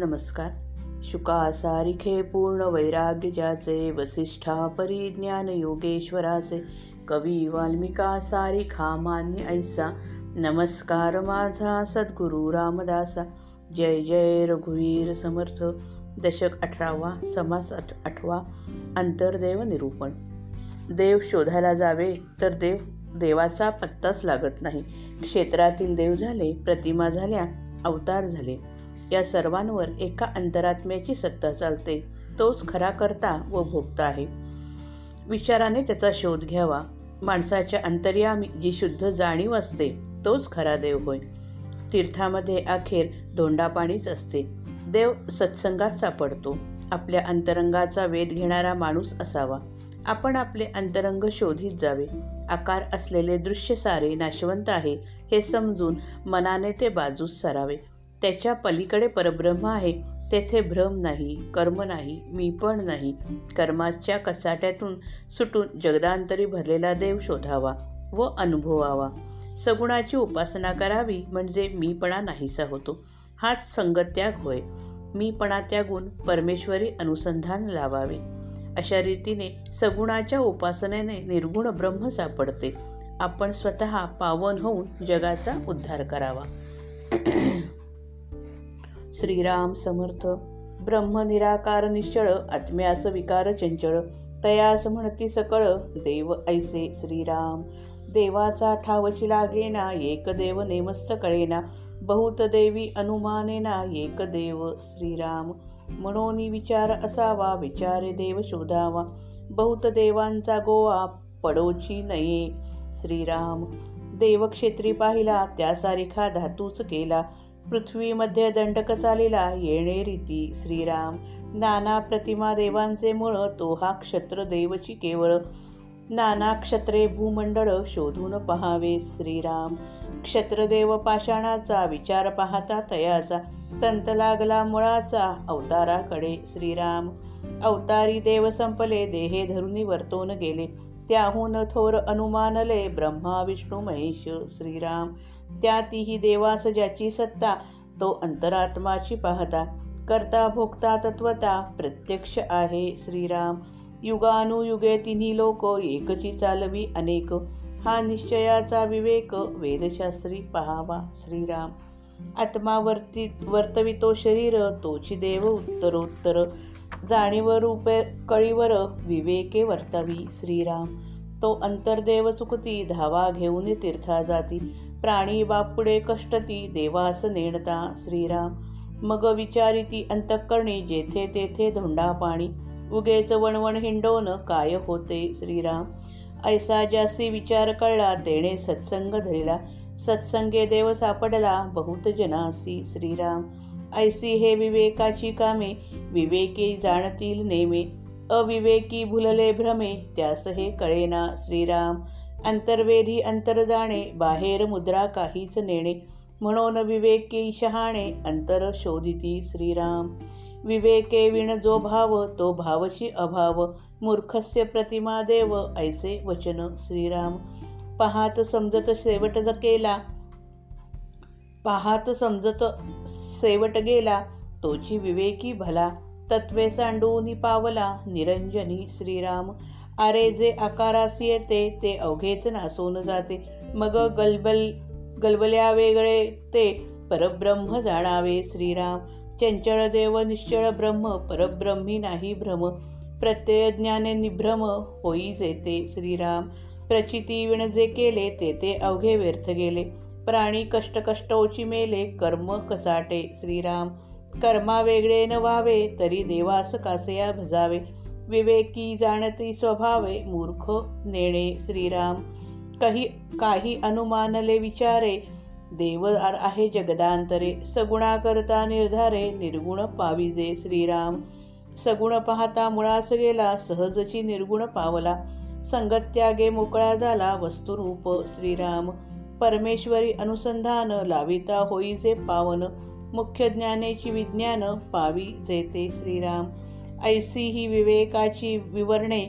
नमस्कार. शुकासारिखे पूर्ण वैराग्य ज्याचे वसिष्ठा परिज्ञान योगेश्वराचे कवी वाल्मिका सारिखा मान्य ऐसा. नमस्कार माझा सद्गुरू रामदासा. जय जय रघुवीर समर्थ. दशक अठरावा समास अठ आठवा अंतर्देव निरूपण. देव शोधायला जावे तर देव देवाचा पत्ताच लागत नाही. क्षेत्रातील देव झाले प्रतिमा झाल्या अवतार झाले. या सर्वांवर एका अंतरात्म्याची सत्ता चालते. तोच खरा करता व भोगता आहे. विचाराने त्याचा शोध घ्यावा. माणसाच्या अंतर्यामी जी शुद्ध जाणीव असते तोच खरा देव होय. तीर्थामध्ये अखेर धोंडापाणीच असते. देव सत्संगात सापडतो. आपल्या अंतरंगाचा वेध घेणारा माणूस असावा. आपण आपले अंतरंग शोधित जावे. आकार असलेले दृश्य सारे नाशवंत आहे हे समजून मनाने ते बाजूस सरावे. त्याच्या पलीकडे परब्रह्म आहे. तेथे भ्रम नाही कर्म नाही मी पण नाही. कर्माच्या कसाट्यातून सुटून जगदांतरी भरलेला देव शोधावा व अनुभवावा. सगुणाची उपासना करावी म्हणजे मीपणा नाहीसा होतो. हाच संगत्याग होय. मीपणा त्यागून परमेश्वरी अनुसंधान लावावे. अशा रीतीने सगुणाच्या उपासनेने निर्गुण ब्रह्म सापडते. आपण स्वतः पावन होऊन जगाचा उद्धार करावा. श्रीराम समर्थ ब्रह्म निराकार निश्चळ आत्म्यास विकार चंचळ तयास म्हणती सकळ देव ऐसे श्रीराम. देवाचा ठावची लागेना एक देव नेमस्त कळेना बहुत देवी अनुमानेना एक देव श्रीराम. म्हणून विचार असावा विचारे देव शोधावा बहुत देवांचा गोवा पडोची नये. श्रीराम देवक्षेत्री पाहिला त्यासारिखा धातूच केला पृथ्वीमध्ये दंडक चालेला येणे रीती. श्रीराम नाना प्रतिमा देवांचे मूळ तो हा क्षत्र देवची केवळ. नाना क्षत्रे भूमंडळ शोधून पहावे श्रीराम. क्षत्रदेव पाषाणाचा विचार पाहता तयाचा. तंत लागला मुळाचा अवताराकडे श्रीराम. अवतारी देव संपले देहे धरुनी वर्तोन गेले. त्याहून थोर अनुमानले ब्रह्मा विष्णू महेश श्रीराम. त्या तिही देवास ज्याची सत्ता तो अंतरात्माची पाहता. करता भोगता तत्वता प्रत्यक्ष आहे श्रीराम. युगानुयुगे तिन्ही लोक एकची चालवी अनेक. हा निश्चयाचा विवेक वेदशास्त्री पहावा श्रीराम. आत्मा वर्ती वर्तवितो शरीर तोची देव उत्तरोत्तर. जाणीव रूपे कळीवर विवेके वर्तवी श्रीराम. तो अंतर्देव चुकती धावा घेऊन तीर्था जाती प्राणी बापुडे कष्टती देवास नेणता श्रीराम. मग विचारिती अंतःकरणी जेथे तेथे धोंडा पाणी. उगेच वणवण हिंडोन काय होते श्रीराम. ऐसा जासी विचार कळला तेणे सत्संग धरिला. सत्संगे देव सापडला बहुत जनासी श्रीराम. ऐसी हे विवेकाची कामे विवेकी जाणतील नेमे. अविवेकी भुलले भ्रमे त्यास हे कळेना श्रीराम. अंतर्वेधी अंतर जाणे बाहेर मुद्रा काहीच नेणे. म्हणून विवेकी शहाणे अंतर शोधिती श्रीराम. विवेके विण जो भाव तो भावची अभाव. मूर्खस्य प्रतिमा देव ऐसे वचन श्रीराम. पाहात समजत शेवट केला पाहात समजत सेवट गेला. तोची विवेकी भला तत्वे सांडूनी पावला निरंजनी श्रीराम. आरे जे आकारास येते ते अवघेच नासून जाते. मग गलबल गलबल्या वेगळे ते परब्रह्म जाणावे श्रीराम. चंचळ देव निश्चळ ब्रह्म परब्रह्मी नाही भ्रम. प्रत्यय ज्ञाने निभ्रम होई जेते श्रीराम. प्रचिती विण जे केले ते ते अवघे व्यर्थ गेले. प्राणी कष्ट कष्टोची मेले कर्म कसाटे श्रीराम. कर्मा वेगळे न व्हावे तरी देवास कासया भजावे. विवेकी जाणती स्वभावे मूर्ख नेणे श्रीराम. काही काही अनुमानले विचारे देव आहे जगदांतरे. सगुणा करता निर्धारे निर्गुण पाविजे श्रीराम. सगुण पाहता मुळास गेला सहजची निर्गुण पावला. संगत्यागे मोकळा झाला वस्तुरूप श्रीराम. परमेश्वरी अनुसंधान लाविता होईजे पावन मुख्य ज्ञानेची विज्ञान पावी जेते श्रीराम. ऐसी ही विवेकाची विवरणे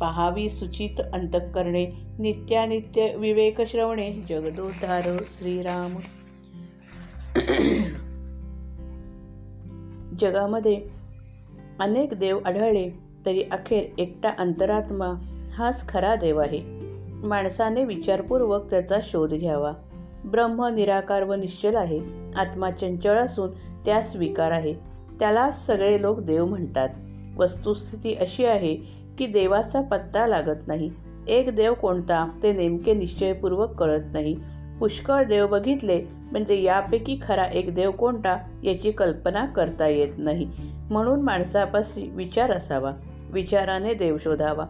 पहावी सुचित अंतकरणे नित्यानित्य विवेक श्रवणे जगदोद्धार श्रीराम. जगामध्ये अनेक देव आढळले तरी अखेर एकटा अंतरात्मा हाच खरा देव आहे. माणसाने विचारपूर्वक त्याचा शोध घ्यावा. ब्रह्म निराकार व निश्चल आहे. आत्मा चंचळ असून त्यास विकार आहे. त्याला सगळे लोक देव म्हणतात. वस्तुस्थिती अशी आहे की देवाचा पत्ता लागत नाही. एक देव कोणता ते नेमके निश्चयपूर्वक कळत नाही. पुष्कळ देव बघितले म्हणजे यापैकी खरा एक देव कोणता याची कल्पना करता येत नाही. म्हणून माणसापाशी विचार असावा. विचाराने देव शोधावा.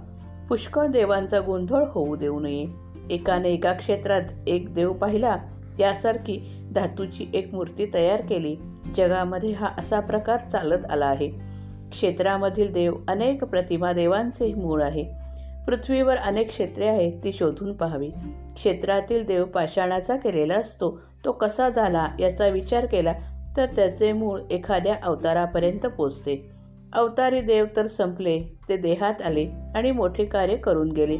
पुष्कळ देवांचा गोंधळ होऊ देऊ नये. एकाने एका क्षेत्रात एक देव पाहिला त्यासारखी धातूची एक मूर्ती तयार केली. जगामध्ये हा असा प्रकार चालत आला आहे. क्षेत्रामधील देव अनेक प्रतिमा देवांचे मूळ आहे. पृथ्वीवर अनेक क्षेत्रे आहेत ती शोधून पाहावी. क्षेत्रातील देव पाषाणाचा केलेला असतो. तो कसा झाला याचा विचार केला तर त्याचे मूळ एखाद्या अवतारापर्यंत पोचते. अवतारी देव तर संपले ते देहात आले आणि मोठे कार्य करून गेले.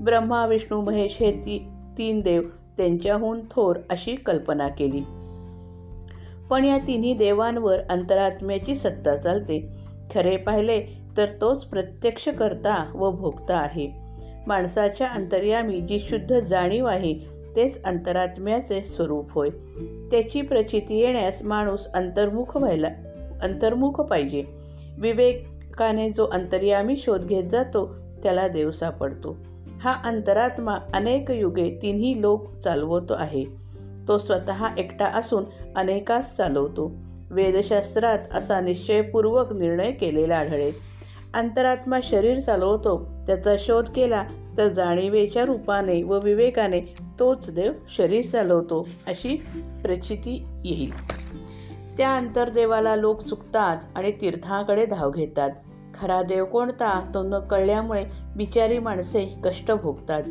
ब्रह्मा विष्णू महेश हे ती तीन देव त्यांच्याहून थोर अशी कल्पना केली. पण या तिन्ही देवांवर अंतरात्म्याची सत्ता चालते. खरे पाहिले तर तोच प्रत्यक्ष करता व भोगता आहे. माणसाच्या अंतर्यामी जी शुद्ध जाणीव आहे तेच अंतरात्म्याचे स्वरूप होय. त्याची प्रचिती येण्यास माणूस अंतर्मुख व्हायला अंतर्मुख पाहिजे. विवेकाने जो अंतर्यामी शोध घेत जातो त्याला देव सापडतो हा अंतरात्मा अनेक युगे तिन्ही लोक चालवतो आहे. तो स्वतः एकटा असून अनेकास चालवतो. वेदशास्त्रात असा निश्चयपूर्वक निर्णय केलेला आढळेल. अंतरात्मा शरीर चालवतो त्याचा शोध केला तर जाणीवेच्या रूपाने व विवेकाने तोच देव शरीर चालवतो अशी प्रचिती येईल. त्या अंतर्देवाला लोक चुकतात आणि तीर्थाकडे धाव घेतात. खरा देव कोणता तो न कळल्यामुळे बिचारी माणसे कष्ट भोगतात.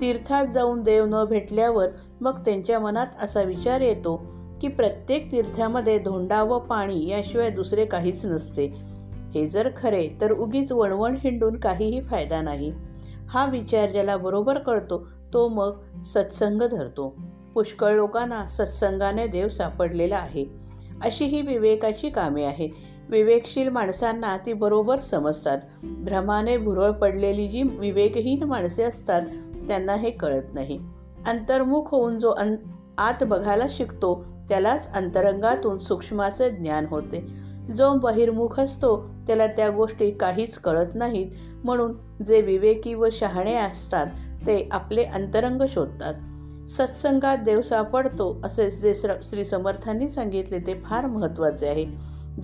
तीर्थात जाऊन देव न भेटल्यावर मग त्यांच्या मनात असा विचार येतो की प्रत्येक तीर्थामध्ये धोंडा व पाणी याशिवाय दुसरे काहीच नसते. हे जर खरे तर उगीच वणवण हिंडून काहीही फायदा नाही. हा विचार ज्याला बरोबर कळतो तो मग सत्संग धरतो. पुष्कळ लोकांना सत्संगाने देव सापडलेला आहे. अशी ही विवेकाची कामे आहेत. विवेकशील माणसांना ती बरोबर समजतात. भ्रमाने भुरळ पडलेली जी विवेकहीन माणसे असतात त्यांना हे कळत नाही. अंतर्मुख होऊन जो अन आत बघायला शिकतो त्यालाच अंतरंगातून सूक्ष्माचे ज्ञान होते. जो बहिर्मुख असतो त्याला त्या गोष्टी काहीच कळत नाहीत. म्हणून जे विवेकी व शहाणे असतात ते आपले अंतरंग शोधतात. सत्संगात देव सापडतो असे जे श्री समर्थांनी सांगितले ते फार महत्त्वाचे आहे.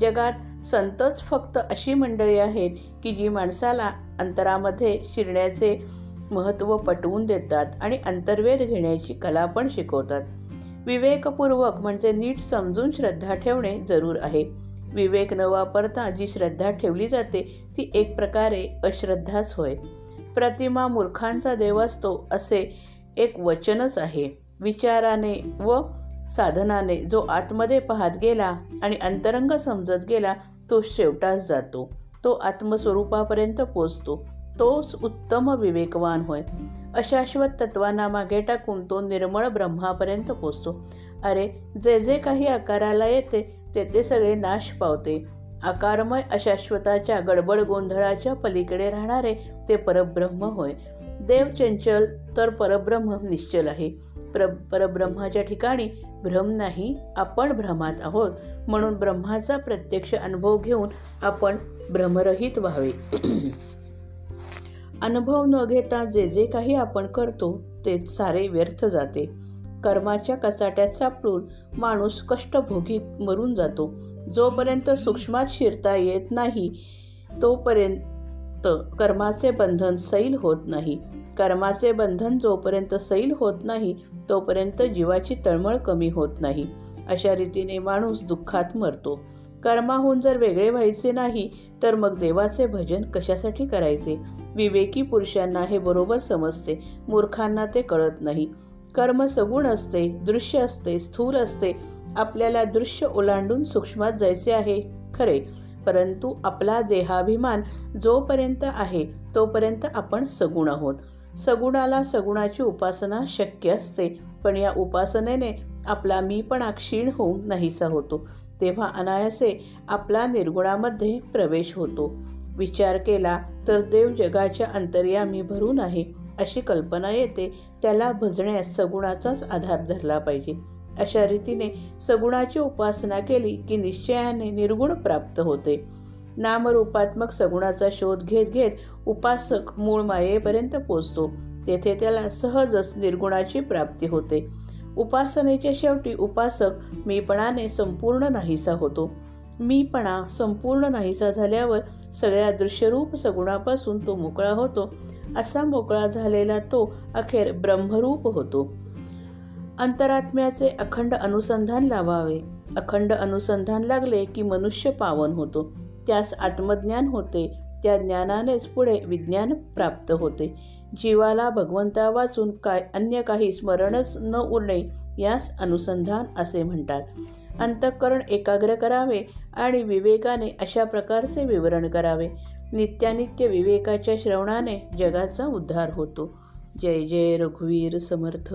जगात संतच फक्त अशी मंडळी आहेत की जी माणसाला अंतरामध्ये शिरण्याचे महत्त्व पटवून देतात आणि अंतर्वेद घेण्याची कला पण शिकवतात. विवेकपूर्वक म्हणजे नीट समजून श्रद्धा ठेवणे जरूर आहे. विवेक न वापरता जी श्रद्धा ठेवली जाते ती एक प्रकारे अश्रद्धाच होय. प्रतिमा मूर्खांचा देव असतो असे एक वचनच आहे. विचाराने व साधनाने जो आतमध्ये पाहत गेला आणि अंतरंग समजत गेला तो शेवटाच जातो. तो आत्मस्वरूपापर्यंत पोचतो. तोच उत्तम विवेकवान होय. अशाश्वत तत्वांना मागे टाकून तो निर्मळ ब्रह्मापर्यंत पोचतो. अरे जे जे काही आकाराला येते ते ते सगळे नाश पावते. आकारमय अशाश्वताच्या गडबड गोंधळाच्या पलीकडे राहणारे ते परब्रह्म होय. देव चंचल तर परब्रह्म निश्चल आहे. प्र परब्रह्माच्या ठिकाणी भ्रम नाही आपण भ्रमात आहोत. म्हणून ब्रह्माचा प्रत्यक्ष अनुभव घेऊन आपण भ्रमरहित व्हावे. अनुभव न घेता जे जे काही आपण करतो ते सारे व्यर्थ जाते. कर्माच्या कचाट्यात सापडून माणूस कष्टभोगीत मरून जातो. जोपर्यंत सूक्ष्मात शिरता येत नाही तोपर्यंत कर्माचे बंधन सैल होत नाही. कर्माचे बंधन जोपर्यंत सैल होत नाही तोपर्यंत जीवाची तळमळ कमी होत नाही. अशा रीतीने माणूस दुःखात मरतो. कर्माहून जर वेगळे व्हायचे नाही तर मग देवाचे भजन कशासाठी करायचे? विवेकी पुरुषांना हे बरोबर समजते. मूर्खांना ते कळत नाही. कर्म सगुण असते दृश्य असते स्थूल असते. आपल्याला दृश्य ओलांडून सूक्ष्मात जायचे आहे खरे. परंतु आपला देहाभिमान जोपर्यंत आहे तोपर्यंत आपण सगुण आहोत. सगुणाला सगुणाची उपासना शक्य असते. पण या उपासनेने आपला मीपणा क्षीण होऊन नाहीसा होतो. तेव्हा अनायासे आपला निर्गुणामध्ये प्रवेश होतो. विचार केला तर देव जगाच्या अंतर्यामी भरून आहे. अशी कल्पना येते त्याला भजण्यास सगुणाचाच आधार धरला पाहिजे. अशा रीतीने सगुणाची उपासना केली की निश्चयाने निर्गुण प्राप्त होते. नामरूपात्मक सगुणाचा शोध घेत घेत उपासक मूळ मायेपर्यंत पोचतो. तेथे त्याला सहजच निर्गुणाची प्राप्ती होते. उपासनेच्या शेवटी उपासक मीपणाने संपूर्ण नाहीसा होतो. मीपणा संपूर्ण नाहीसा झाल्यावर सगळ्या दृश्यरूप सगुणापासून तो मोकळा होतो. असा मोकळा झालेला तो अखेर ब्रह्मरूप होतो. अंतरात्म्याचे अखंड अनुसंधान लावावे. अखंड अनुसंधान लागले की मनुष्य पावन होतो. त्यास आत्मज्ञान होते. त्या ज्ञानानेच पुढे विज्ञान प्राप्त होते. जीवाला भगवंता वाचून काय अन्य काही स्मरणच न उरणे यास अनुसंधान असे म्हणतात. अंतःकरण एकाग्र करावे आणि विवेकाने अशा प्रकारचे विवरण करावे. नित्यानित्य विवेकाच्या श्रवणाने जगाचा उद्धार होतो. जय जय रघुवीर समर्थ.